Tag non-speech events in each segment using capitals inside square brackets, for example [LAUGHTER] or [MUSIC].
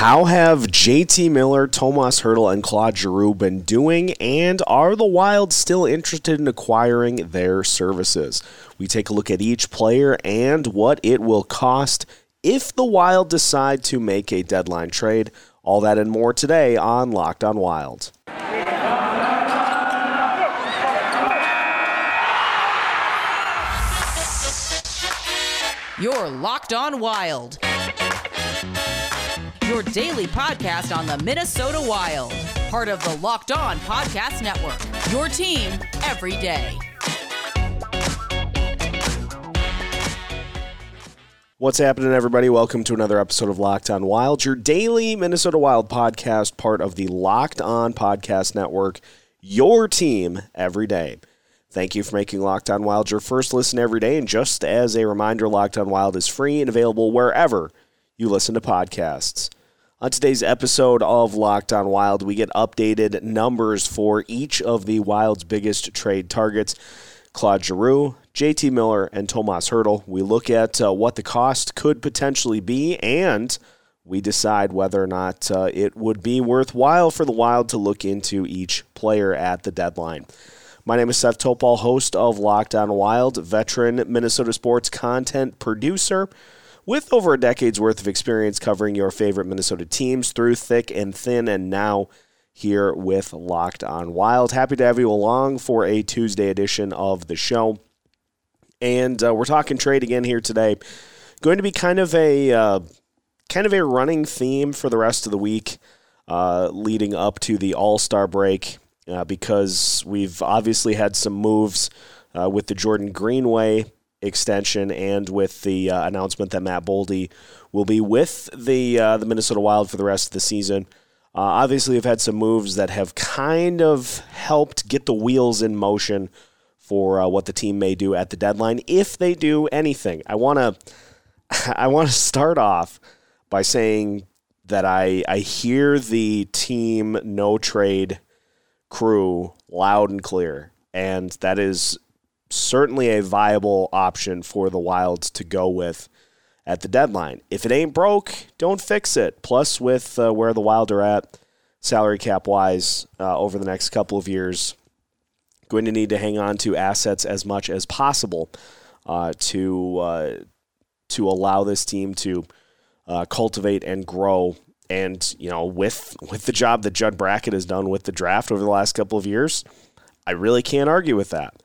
How have JT Miller, Tomas Hertl, and Claude Giroux been doing, and are the Wild still interested in acquiring their services? We take a look at each player and what it will cost if the Wild decide to make a deadline trade. All that and more today on Locked on Wild. You're Locked on Wild. Your daily podcast on the Minnesota Wild. Part of the Locked on Podcast Network. Your team every day. What's happening, everybody? Welcome to another episode of Locked On Wild, your daily Minnesota Wild podcast, part of the Locked On Podcast Network, your team every day. Thank you for making Locked On Wild your first listen every day. And just as a reminder, Locked On Wild is free and available wherever you listen to podcasts. On today's episode of Locked On Wild, we get updated numbers for each of the Wild's biggest trade targets Claude Giroux, JT Miller, and Tomas Hertl. We look at uh, what the cost could potentially be and we decide whether or not uh, it would be worthwhile for the Wild to look into each player at the deadline. My name is Seth Topal, host of Locked On Wild, veteran Minnesota sports content producer with over a decade's worth of experience covering your favorite Minnesota teams through thick and thin, and now here with Locked On Wild. Happy to have you along for a Tuesday edition of the show. And uh, we're talking trade again here today. Going to be kind of a uh, kind of a running theme for the rest of the week, uh, leading up to the All Star break uh, because we've obviously had some moves uh, with the Jordan Greenway extension and with the uh, announcement that Matt Boldy will be with the uh, the Minnesota Wild for the rest of the season. Uh, obviously, we've had some moves that have kind of helped get the wheels in motion for uh, what the team may do at the deadline if they do anything. I want to [LAUGHS] I want to start off by saying that I I hear the team no trade crew loud and clear. And that is certainly a viable option for the Wilds to go with at the deadline. If it ain't broke, don't fix it. Plus, with uh, where the Wild are at, salary cap wise, uh, over the next couple of years, going to need to hang on to assets as much as possible uh, to uh, to allow this team to uh, cultivate and grow and you know, with with the job that Judd Brackett has done with the draft over the last couple of years, I really can't argue with that.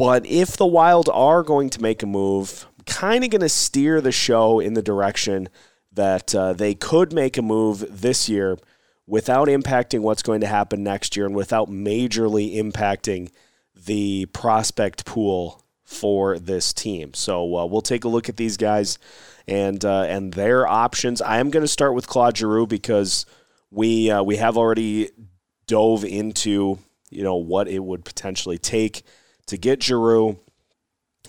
But if the Wild are going to make a move, kind of going to steer the show in the direction that uh, they could make a move this year without impacting what's going to happen next year and without majorly impacting the prospect pool for this team. So uh, we'll take a look at these guys and uh, and their options. I am going to start with Claude Giroux because we uh, we have already dove into you know what it would potentially take to get Giroux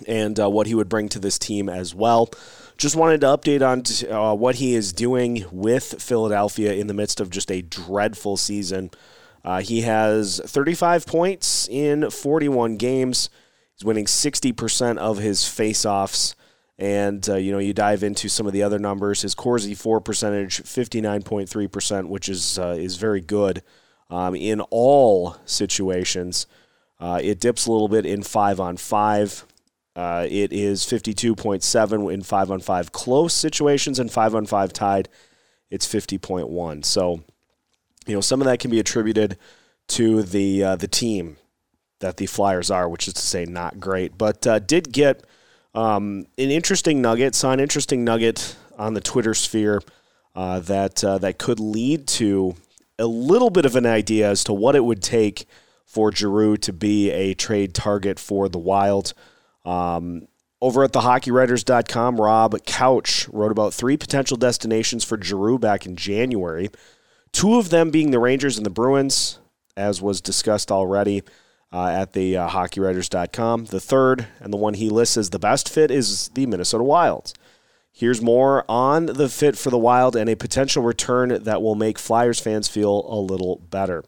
and uh, what he would bring to this team as well. Just wanted to update on uh, what he is doing with Philadelphia in the midst of just a dreadful season. Uh, he has 35 points in 41 games. He's winning 60% of his faceoffs. And, uh, you know, you dive into some of the other numbers. His Corsi for percentage, 59.3%, which is, uh, is very good um, in all situations. Uh, it dips a little bit in five on five. Uh, it is 52.7 in five on five close situations and five on five tied. It's 50.1. So, you know, some of that can be attributed to the uh, the team that the Flyers are, which is to say, not great. But uh, did get um, an interesting nugget, saw an interesting nugget on the Twitter sphere uh, that uh, that could lead to a little bit of an idea as to what it would take for Giroux to be a trade target for the Wild. Um, over at thehockeywriters.com, Rob Couch wrote about three potential destinations for Giroux back in January. Two of them being the Rangers and the Bruins, as was discussed already uh, at the uh, hockeywriters.com. The third, and the one he lists as the best fit, is the Minnesota Wild. Here's more on the fit for the Wild and a potential return that will make Flyers fans feel a little better.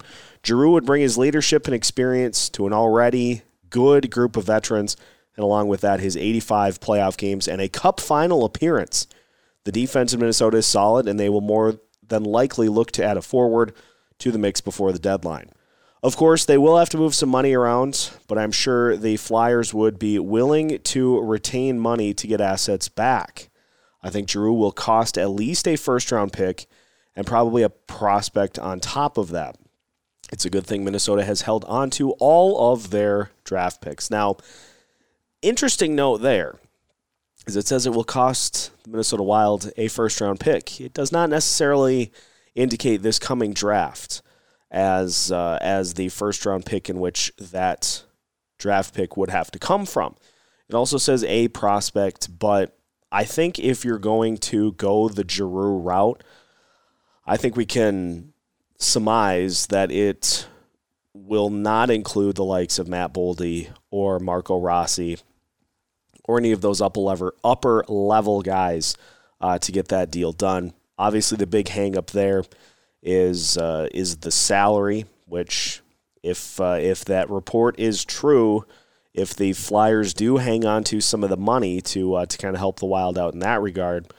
Giroux would bring his leadership and experience to an already good group of veterans, and along with that, his 85 playoff games and a cup final appearance. The defense in Minnesota is solid, and they will more than likely look to add a forward to the mix before the deadline. Of course, they will have to move some money around, but I'm sure the Flyers would be willing to retain money to get assets back. I think Giroux will cost at least a first round pick and probably a prospect on top of that. It's a good thing Minnesota has held on to all of their draft picks. Now, interesting note there is it says it will cost the Minnesota Wild a first round pick. It does not necessarily indicate this coming draft as uh, as the first round pick in which that draft pick would have to come from. It also says a prospect, but I think if you're going to go the Giroux route, I think we can surmise that it will not include the likes of Matt Boldy or Marco Rossi or any of those upper level, upper level guys uh, to get that deal done. Obviously, the big hang up there is uh, is the salary, which if uh, if that report is true, if the Flyers do hang on to some of the money to uh, to kind of help the Wild out in that regard,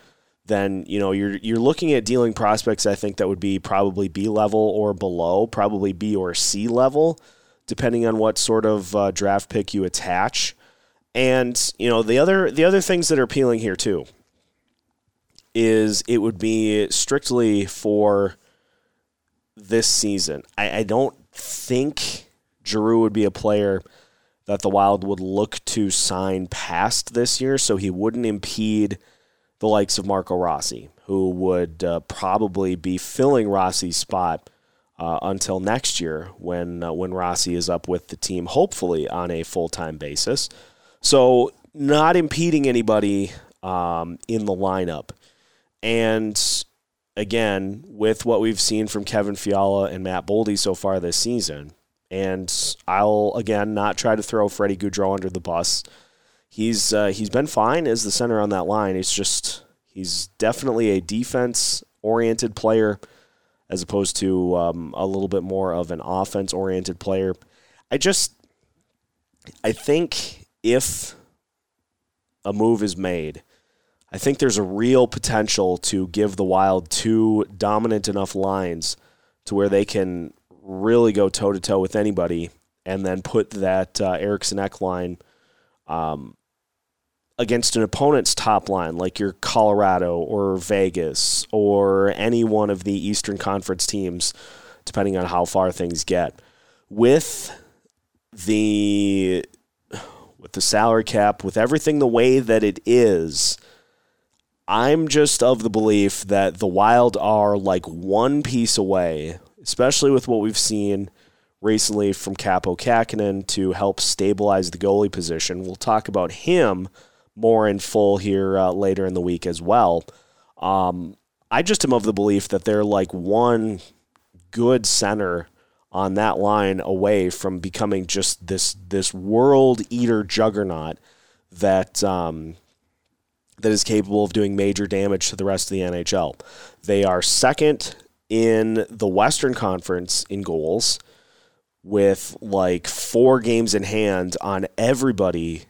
then you know you're you're looking at dealing prospects. I think that would be probably B level or below, probably B or C level, depending on what sort of uh, draft pick you attach. And you know the other the other things that are appealing here too is it would be strictly for this season. I, I don't think Giroux would be a player that the Wild would look to sign past this year, so he wouldn't impede the likes of Marco Rossi, who would uh, probably be filling Rossi's spot uh, until next year when uh, when Rossi is up with the team, hopefully on a full time basis. So not impeding anybody um, in the lineup, and again with what we've seen from Kevin Fiala and Matt Boldy so far this season. And I'll again not try to throw Freddie Gaudreau under the bus. He's uh, he's been fine as the center on that line. It's just he's definitely a defense oriented player as opposed to um, a little bit more of an offense oriented player. I just I think if a move is made, I think there's a real potential to give the Wild two dominant enough lines to where they can really go toe to toe with anybody, and then put that uh, Eriksson Ek line um, against an opponent's top line, like your Colorado or Vegas or any one of the Eastern Conference teams, depending on how far things get. With the with the salary cap, with everything the way that it is, I'm just of the belief that the Wild are like one piece away, especially with what we've seen recently from Kaapo Kähkönen to help stabilize the goalie position. We'll talk about him more in full here uh, later in the week as well. Um, I just am of the belief that they're like one good center on that line away from becoming just this this world eater juggernaut that um, that is capable of doing major damage to the rest of the NHL. They are second in the Western Conference in goals with like four games in hand on everybody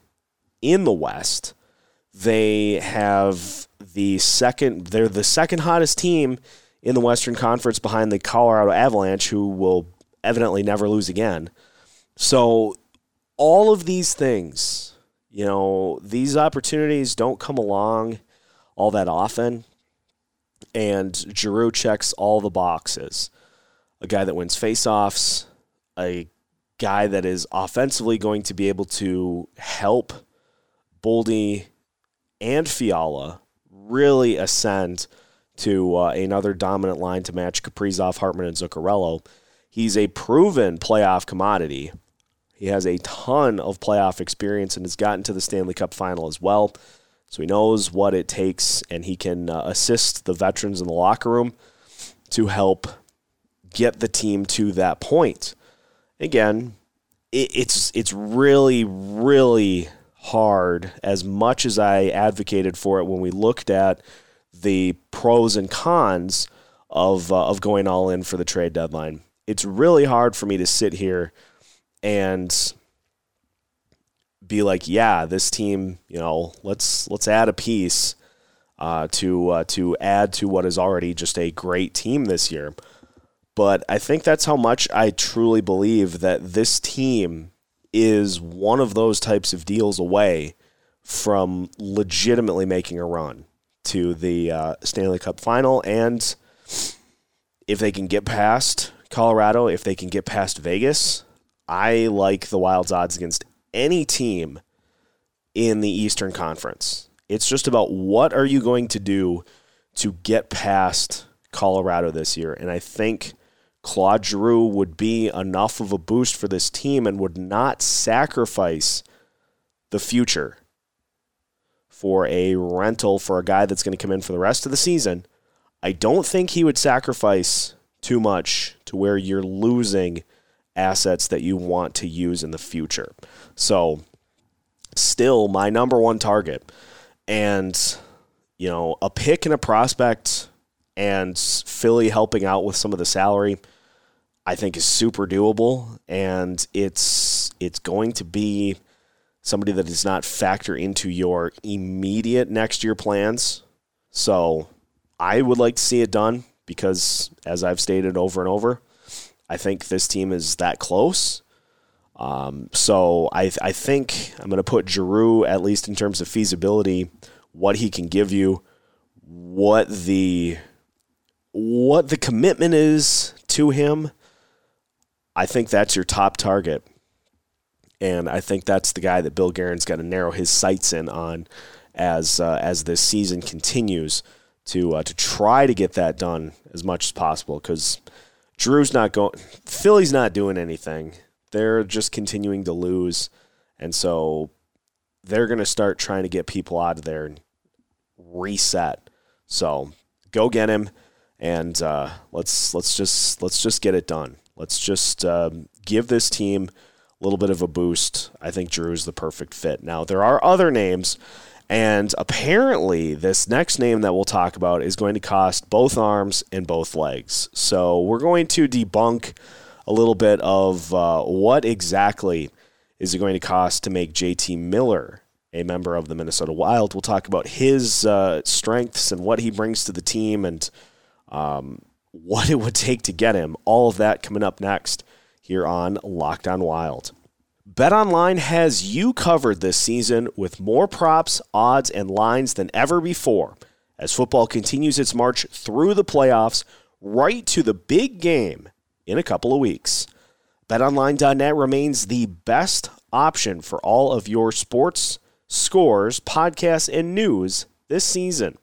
in the West. They have the second they're the second hottest team in the Western Conference behind the Colorado Avalanche who will evidently never lose again. So, all of these things, you know, these opportunities don't come along all that often. And Giroux checks all the boxes. A guy that wins faceoffs, a guy that is offensively going to be able to help Boldy and Fiala really ascend to uh, another dominant line to match Kaprizov, Hartman, and Zuccarello. He's a proven playoff commodity. He has a ton of playoff experience and has gotten to the Stanley Cup final as well. So he knows what it takes, and he can uh, assist the veterans in the locker room to help get the team to that point. Again, it, it's it's really really hard. As much as I advocated for it when we looked at the pros and cons of uh, of going all in for the trade deadline, it's really hard for me to sit here and be like, yeah, this team, you know, let's let's add a piece uh, to uh, to add to what is already just a great team this year. But I think that's how much I truly believe that this team is one of those types of deals away from legitimately making a run to the uh, Stanley Cup final. And if they can get past Colorado, if they can get past Vegas, I like the Wild's odds against any team in the Eastern Conference. It's just about what are you going to do to get past Colorado this year. And I think Claude Giroux would be enough of a boost for this team and would not sacrifice the future for a rental for a guy that's going to come in for the rest of the season. I don't think he would sacrifice too much to where you're losing assets that you want to use in the future. So, still my number one target. And, you know, a pick and a prospect and Philly helping out with some of the salary, I think is super doable. And it's it's going to be somebody that does not factor into your immediate next year plans. So I would like to see it done because, as I've stated over and over, I think this team is that close. Um, so I, I think I'm going to put Giroux, at least in terms of feasibility, what he can give you, what the what the commitment is to him. I think that's your top target. And I think that's the guy that Bill Guerin's got to narrow his sights in on as uh, as this season continues to uh, to try to get that done as much as possible because Giroux's not going. Philly's not doing anything. They're just continuing to lose, and so they're going to start trying to get people out of there and reset. So go get him, and uh, let's let's just let's just get it done. Let's just um, give this team a little bit of a boost. I think Drew is the perfect fit. Now, there are other names, and apparently, this next name that we'll talk about is going to cost both arms and both legs. So, we're going to debunk a little bit of uh, what exactly is it going to cost to make JT Miller a member of the Minnesota Wild. We'll talk about his uh, strengths and what he brings to the team and um, what it would take to get him. All of that coming up next here on Locked On Wild. BetOnline has you covered this season with more props, odds, and lines than ever before as football continues its march through the playoffs right to the big game in a couple of weeks. BetOnline.net remains the best option for all of your sports, scores, podcasts, and news this season.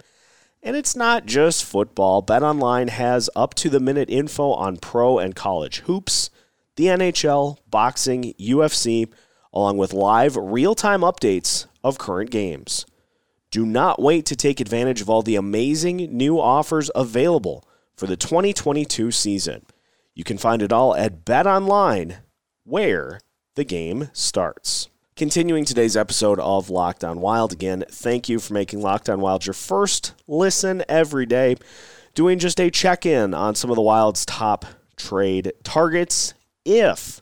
And it's not just football. BetOnline has up to the minute info on pro and college hoops the NHL, boxing, UFC, along with live real time updates of current games. Do not wait to take advantage of all the amazing new offers available for the 2022 season. You can find it all at Bet Online, where the game starts. Continuing today's episode of Locked On Wild again, thank you for making Locked On Wild your first listen every day. Doing just a check in on some of the Wild's top trade targets if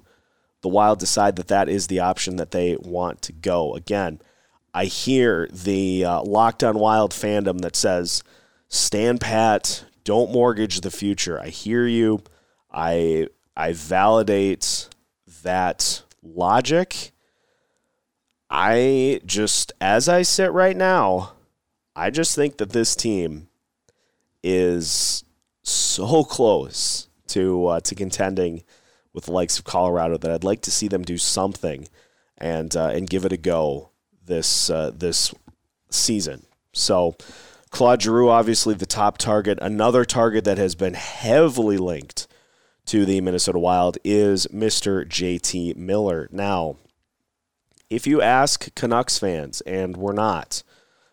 the Wild decide that that is the option that they want to go. Again, I hear the uh, Locked On Wild fandom that says, stand pat, don't mortgage the future. I hear you. I, I validate that logic. I just, as I sit right now, I just think that this team is so [LAUGHS] close to uh, to contending with the likes of Colorado that I'd like to see them do something and uh, and give it a go this uh, this season. So Claude Giroux, obviously the top target. Another target that has been heavily linked to the Minnesota Wild is Mr. JT Miller. Now, if you ask Canucks fans, and we're not,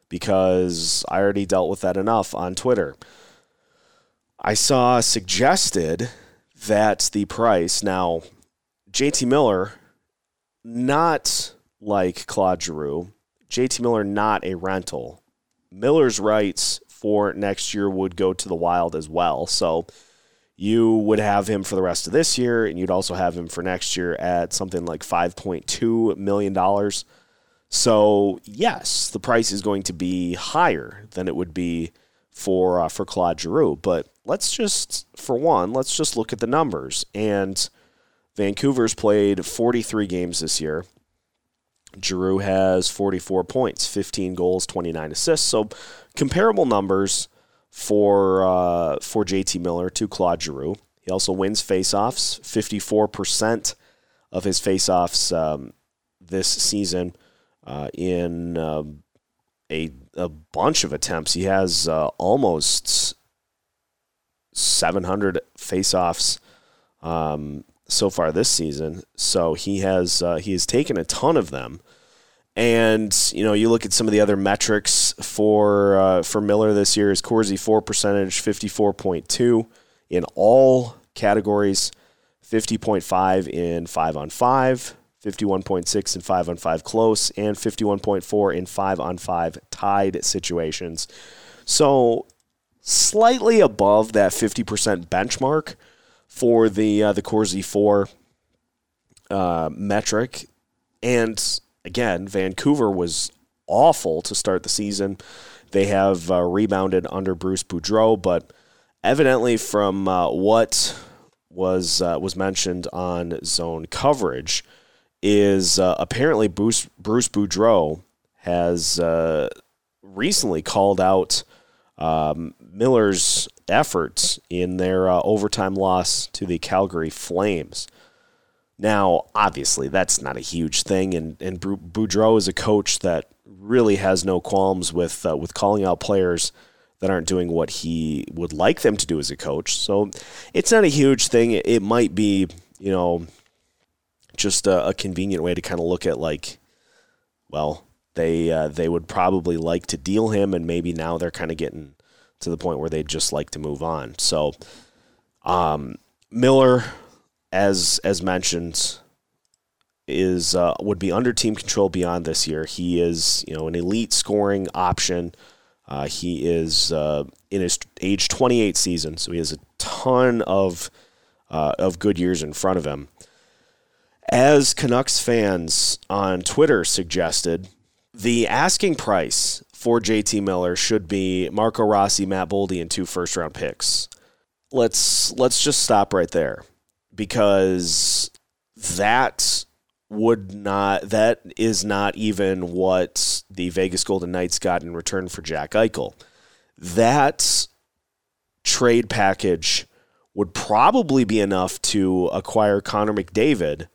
because I already dealt with that enough on Twitter, I saw suggested that the price now JT Miller not like Claude Giroux, JT Miller not a rental. Miller's rights for next year would go to the Wild as well. So you would have him for the rest of this year, and you'd also have him for next year at something like $5.2 million. So yes, the price is going to be higher than it would be for uh, for Claude Giroux. But let's just, for one, let's just look at the numbers. And Vancouver's played 43 games this year. Giroux has 44 points, 15 goals, 29 assists. So comparable numbers for uh, for JT Miller to Claude Giroux. He also wins faceoffs, 54% of his faceoffs um, this season uh, in uh, a, a bunch of attempts. He has uh, almost 700 faceoffs um, so far this season. So he has uh, he has taken a ton of them. And you know, you look at some of the other metrics for uh, for Miller this year. His Corsi for percentage, fifty four point two in all categories, fifty point five in five on five, fifty one point six in five on five close, and fifty one point four in five on five tied situations. So slightly above that fifty percent benchmark for the uh, the Corsi for uh, metric, and again, Vancouver was awful to start the season. They have uh, rebounded under Bruce Boudreau, but evidently, from uh, what was uh, was mentioned on zone coverage, is uh, apparently Bruce Bruce Boudreau has recently called out um, Miller's efforts in their uh, overtime loss to the Calgary Flames. Now, obviously, that's not a huge thing, and and Boudreau is a coach that really has no qualms with uh, with calling out players that aren't doing what he would like them to do as a coach. So it's not a huge thing. It, might be, you know, just a, a, convenient way to kind of look at like, well, they uh, they would probably like to deal him, and maybe now they're kind of getting to the point where they'd just like to move on. So, um, Miller as as mentioned, is uh, would be under team control beyond this year. He is you know an elite scoring option. Uh, he is uh, in his age 28 season, so he has a ton of uh, of good years in front of him. As Canucks fans on Twitter suggested, the asking price for JT Miller should be Marco Rossi, Matt Boldy, and two first round picks. Let's let's just stop right there because that would not that is not even what the Vegas Golden Knights got in return for Jack Eichel. That trade package would probably be enough to acquire Connor McDavid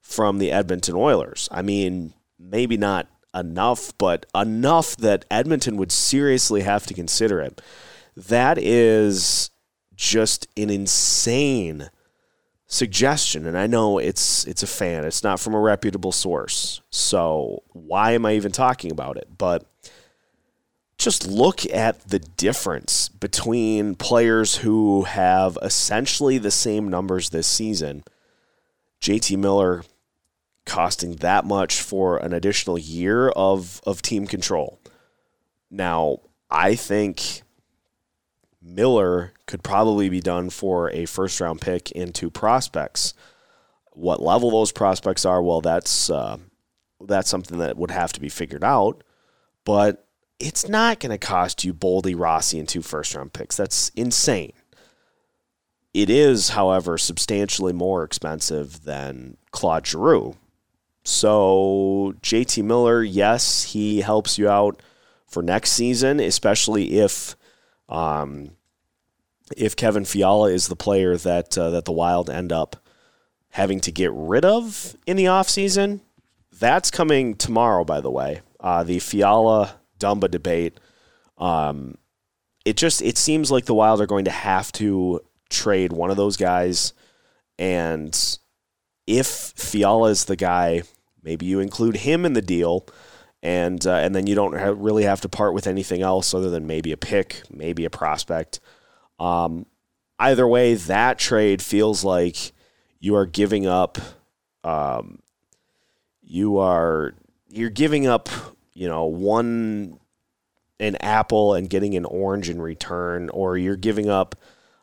from the Edmonton Oilers. I mean, maybe not enough, but enough that Edmonton would seriously have to consider it. That is just an insane suggestion and I know it's it's a fan. It's not from a reputable source. So why am I even talking about it? But just look at the difference between players who have essentially the same numbers this season. JT Miller costing that much for an additional year of of team control. Now, I think Miller could probably be done for a first round pick into prospects. What level those prospects are, well, that's uh, that's something that would have to be figured out. But it's not going to cost you Boldy, Rossi, and two first round picks. That's insane. It is, however, substantially more expensive than Claude Giroux. So JT Miller, yes, he helps you out for next season, especially if um, if Kevin Fiala is the player that uh, that the Wild end up having to get rid of in the offseason, that's coming tomorrow, by the way. Uh, the Fiala Dumba debate. Um, it just it seems like the Wild are going to have to trade one of those guys, and if Fiala is the guy, maybe you include him in the deal, and uh, and then you don't ha- really have to part with anything else other than maybe a pick, maybe a prospect. Um, either way, that trade feels like you are giving up. Um, you are you're giving up, you know, one an apple and getting an orange in return, or you're giving up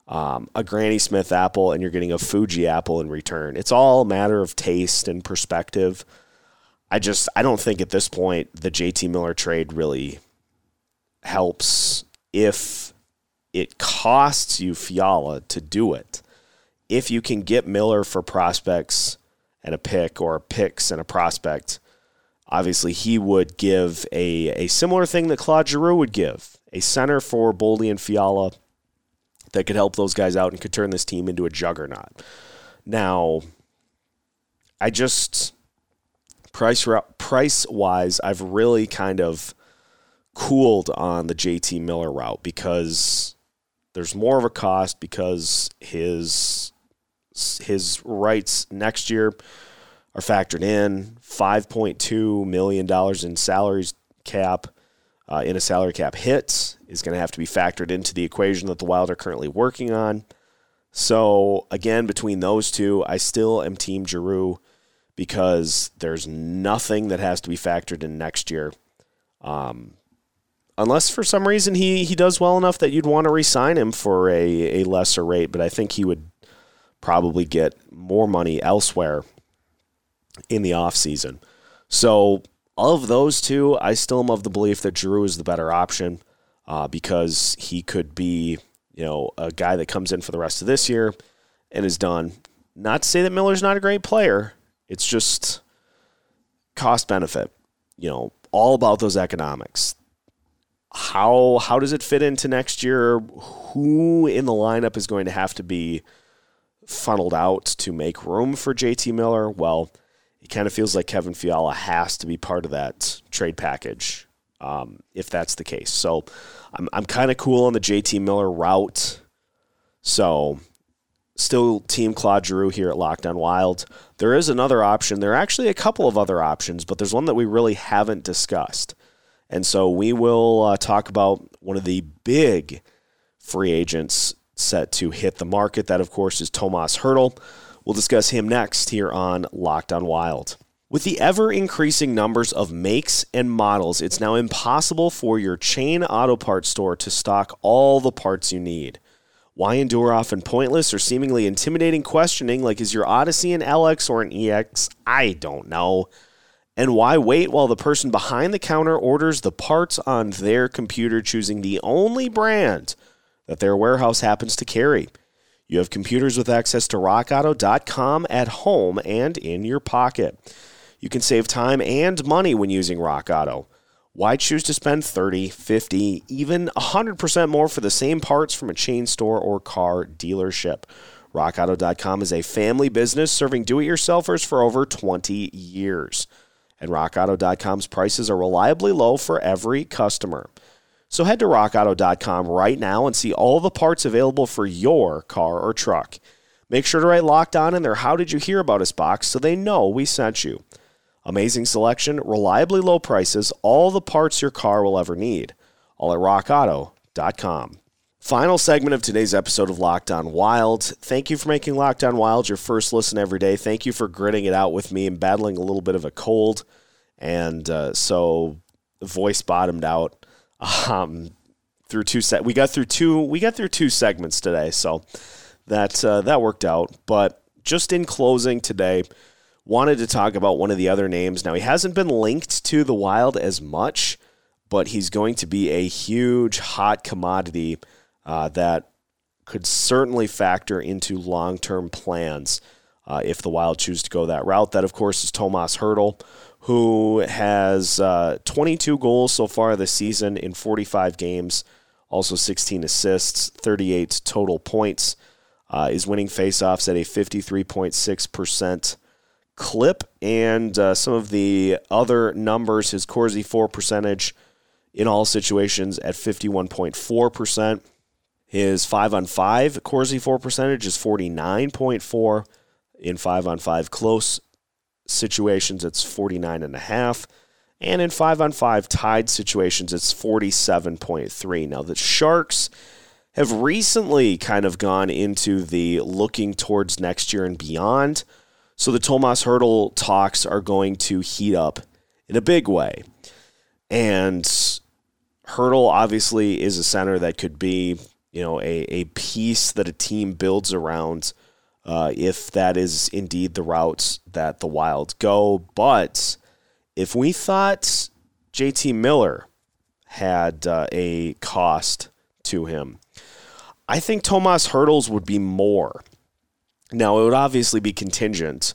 um, a Granny Smith apple and you're getting a Fuji apple in return. It's all a matter of taste and perspective. I just I don't think at this point the JT Miller trade really helps if it costs you Fiala to do it. If you can get Miller for prospects and a pick or picks and a prospect, obviously he would give a, a similar thing that Claude Giroux would give. A center for Boldy and Fiala that could help those guys out and could turn this team into a juggernaut. Now, I just price price wise, I've really kind of cooled on the JT Miller route because there's more of a cost because his his rights next year are factored in. Five point two million dollars in salaries cap uh, in a salary cap hit is going to have to be factored into the equation that the Wild are currently working on. So again, between those two, I still am Team Giroux because there's nothing that has to be factored in next year. Um, unless for some reason he, he does well enough that you'd want to re-sign him for a, a lesser rate, but I think he would probably get more money elsewhere in the offseason. So of those two, I still am of the belief that Giroux is the better option uh, because he could be, you know, a guy that comes in for the rest of this year and is done. Not to say that Miller's not a great player. It's just cost benefit. You know, all about those economics. How how does it fit into next year? Who in the lineup is going to have to be funneled out to make room for JT Miller? Well, it kind of feels like Kevin Fiala has to be part of that trade package um, if that's the case. So I'm, I'm kind of cool on the JT Miller route. So still Team Claude Giroux here at Locked On Wild. There is another option. There are actually a couple of other options, but there's one that we really haven't discussed. And so we will uh, talk about one of the big free agents set to hit the market. That, of course, is Tomas Hertl. We'll discuss him next here on Locked On Wild. With the ever increasing numbers of makes and models, it's now impossible for your chain auto parts store to stock all the parts you need. Why endure often pointless or seemingly intimidating questioning like is your Odyssey an LX or an EX? I don't know. And why wait while the person behind the counter orders the parts on their computer, choosing the only brand that their warehouse happens to carry? You have computers with access to rockauto.com at home and in your pocket. You can save time and money when using Rock Auto. Why choose to spend 30, 50, even 100% more for the same parts from a chain store or car dealership? RockAuto.com is a family business serving do it yourselfers for over 20 years. And RockAuto.com's prices are reliably low for every customer. So head to RockAuto.com right now and see all the parts available for your car or truck. Make sure to write locked on in their How Did You Hear About Us box so they know we sent you. Amazing selection, reliably low prices, all the parts your car will ever need. All at rockauto.com. Final segment of today's episode of Locked On Wild. Thank you for making Locked On Wild your first listen every day. Thank you for gritting it out with me and battling a little bit of a cold. And uh, so voice bottomed out um, through two set. We got through two. We got through two segments today, so that uh, that worked out. But just in closing today, wanted to talk about one of the other names. Now, he hasn't been linked to the Wild as much, but he's going to be a huge hot commodity uh, that could certainly factor into long term plans uh, if the Wild choose to go that route. That, of course, is Tomas Hertl, who has uh, 22 goals so far this season in 45 games, also 16 assists, 38 total points. Uh, is winning faceoffs at a 53.6% clip and uh, some of the other numbers. His Corsi for percentage in all situations at 51.4%. His 5 on 5 Corsi for percentage is 49.4. In 5 on 5 close situations, it's 49.5. And in 5 on 5 tied situations, it's 47.3. Now, the Sharks have recently kind of gone into the looking towards next year and beyond so the Tomas Hertl talks are going to heat up in a big way. And Hertl obviously is a center that could be, you know, a, a piece that a team builds around uh, if that is indeed the route that the Wild go. But if we thought JT Miller had uh, a cost to him, I think Tomas Hertl's would be more. Now, it would obviously be contingent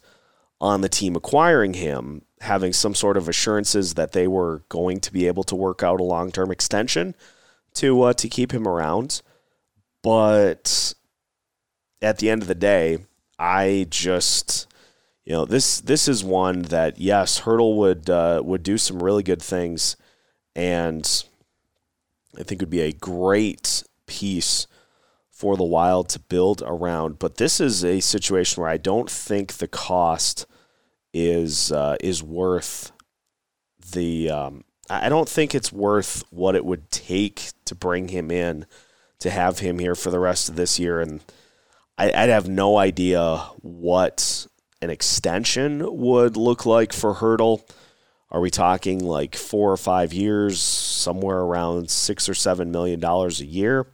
on the team acquiring him, having some sort of assurances that they were going to be able to work out a long term extension to uh, to keep him around. But at the end of the day, I just you know this this is one that yes, Hertl would uh, would do some really good things, and I think would be a great piece for the Wild to build around. But this is a situation where I don't think the cost is uh, is worth the. Um, I don't think it's worth what it would take to bring him in to have him here for the rest of this year, and I, would have no idea what an extension would look like for Hertl. Are we talking like four or five years, somewhere around six or seven million dollars a year?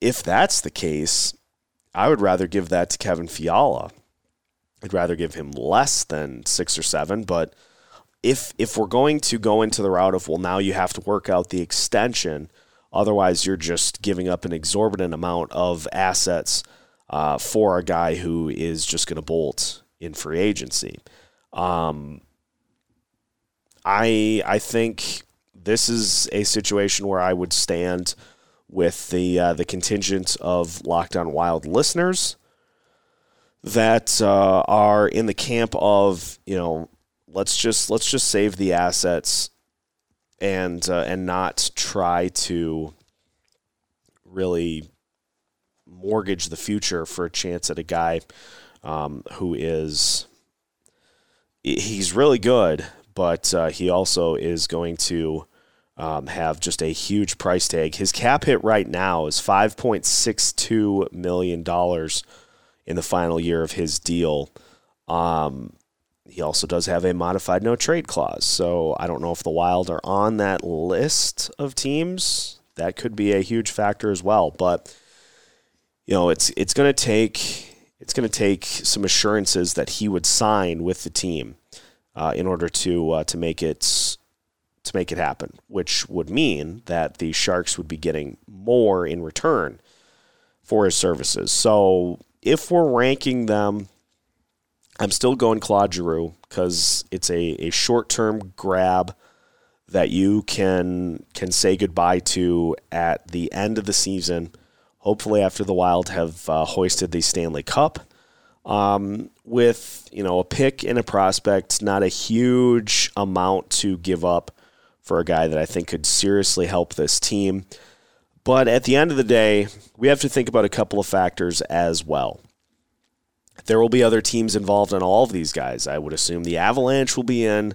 If that's the case, I would rather give that to Kevin Fiala. I'd rather give him less than six or seven, but if if we're going to go into the route of well now you have to work out the extension, otherwise you're just giving up an exorbitant amount of assets uh, for a guy who is just going to bolt in free agency. Um, I I think this is a situation where I would stand with the uh, the contingent of Locked On Wild listeners that uh, are in the camp of you know let's just let's just save the assets and uh, and not try to really mortgage the future for a chance at a guy um, who is he's really good, but uh, he also is going to um, have just a huge price tag. His cap hit right now is five point six two million dollars in the final year of his deal. Um, he also does have a modified no trade clause, so I don't know if the Wild are on that list of teams. That could be a huge factor as well, but you know, it's it's going to take it's going to take some assurances that he would sign with the team uh, in order to uh, to make it to make it happen, which would mean that the Sharks would be getting more in return for his services. So if we're ranking them, I'm still going Claude Giroux because it's a, a short term grab that you can can say goodbye to at the end of the season hopefully after the Wild have uh, hoisted the Stanley Cup. Um, with you know a pick and a prospect, not a huge amount to give up for a guy that I think could seriously help this team. But at the end of the day, we have to think about a couple of factors as well. There will be other teams involved in all of these guys. I would assume the Avalanche will be in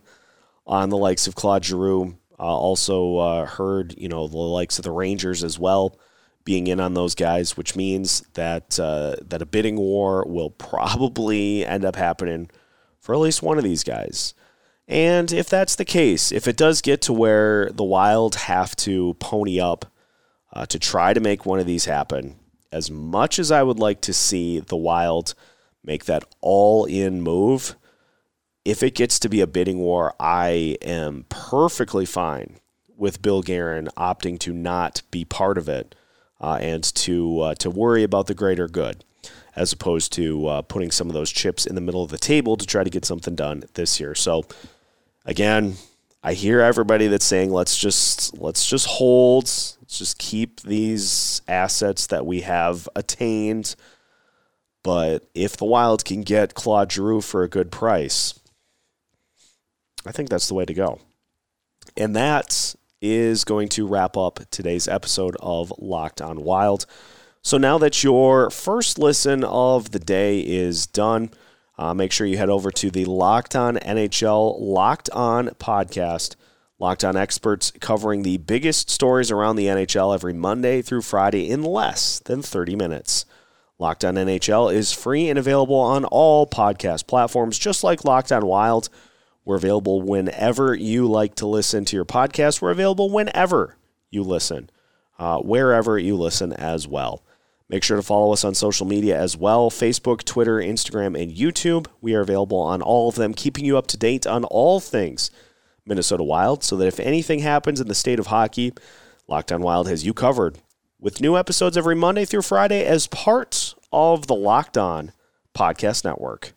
on the likes of Claude Giroux. Uh, also uh, heard, you know, the likes of the Rangers as well being in on those guys, which means that uh, that a bidding war will probably end up happening for at least one of these guys. And if that's the case, if it does get to where the Wild have to pony up uh, to try to make one of these happen, as much as I would like to see the Wild make that all in move, if it gets to be a bidding war, I am perfectly fine with Bill Guerin opting to not be part of it uh, and to uh, to worry about the greater good, as opposed to uh, putting some of those chips in the middle of the table to try to get something done this year. So, again, I hear everybody that's saying let's just let's just hold, let's just keep these assets that we have attained. But if the Wild can get Claude Giroux for a good price, I think that's the way to go. And that is going to wrap up today's episode of Locked on Wild. So now that your first listen of the day is done, uh, make sure you head over to the Locked On NHL Locked On podcast. Locked On experts covering the biggest stories around the NHL every Monday through Friday in less than 30 minutes. Locked On NHL is free and available on all podcast platforms, just like Locked On Wild. We're available whenever you like to listen to your podcast. We're available whenever you listen, uh, wherever you listen as well. Make sure to follow us on social media as well Facebook, Twitter, Instagram, and YouTube. We are available on all of them, keeping you up to date on all things Minnesota Wild so that if anything happens in the state of hockey, Locked On Wild has you covered with new episodes every Monday through Friday as part of the Locked On Podcast Network.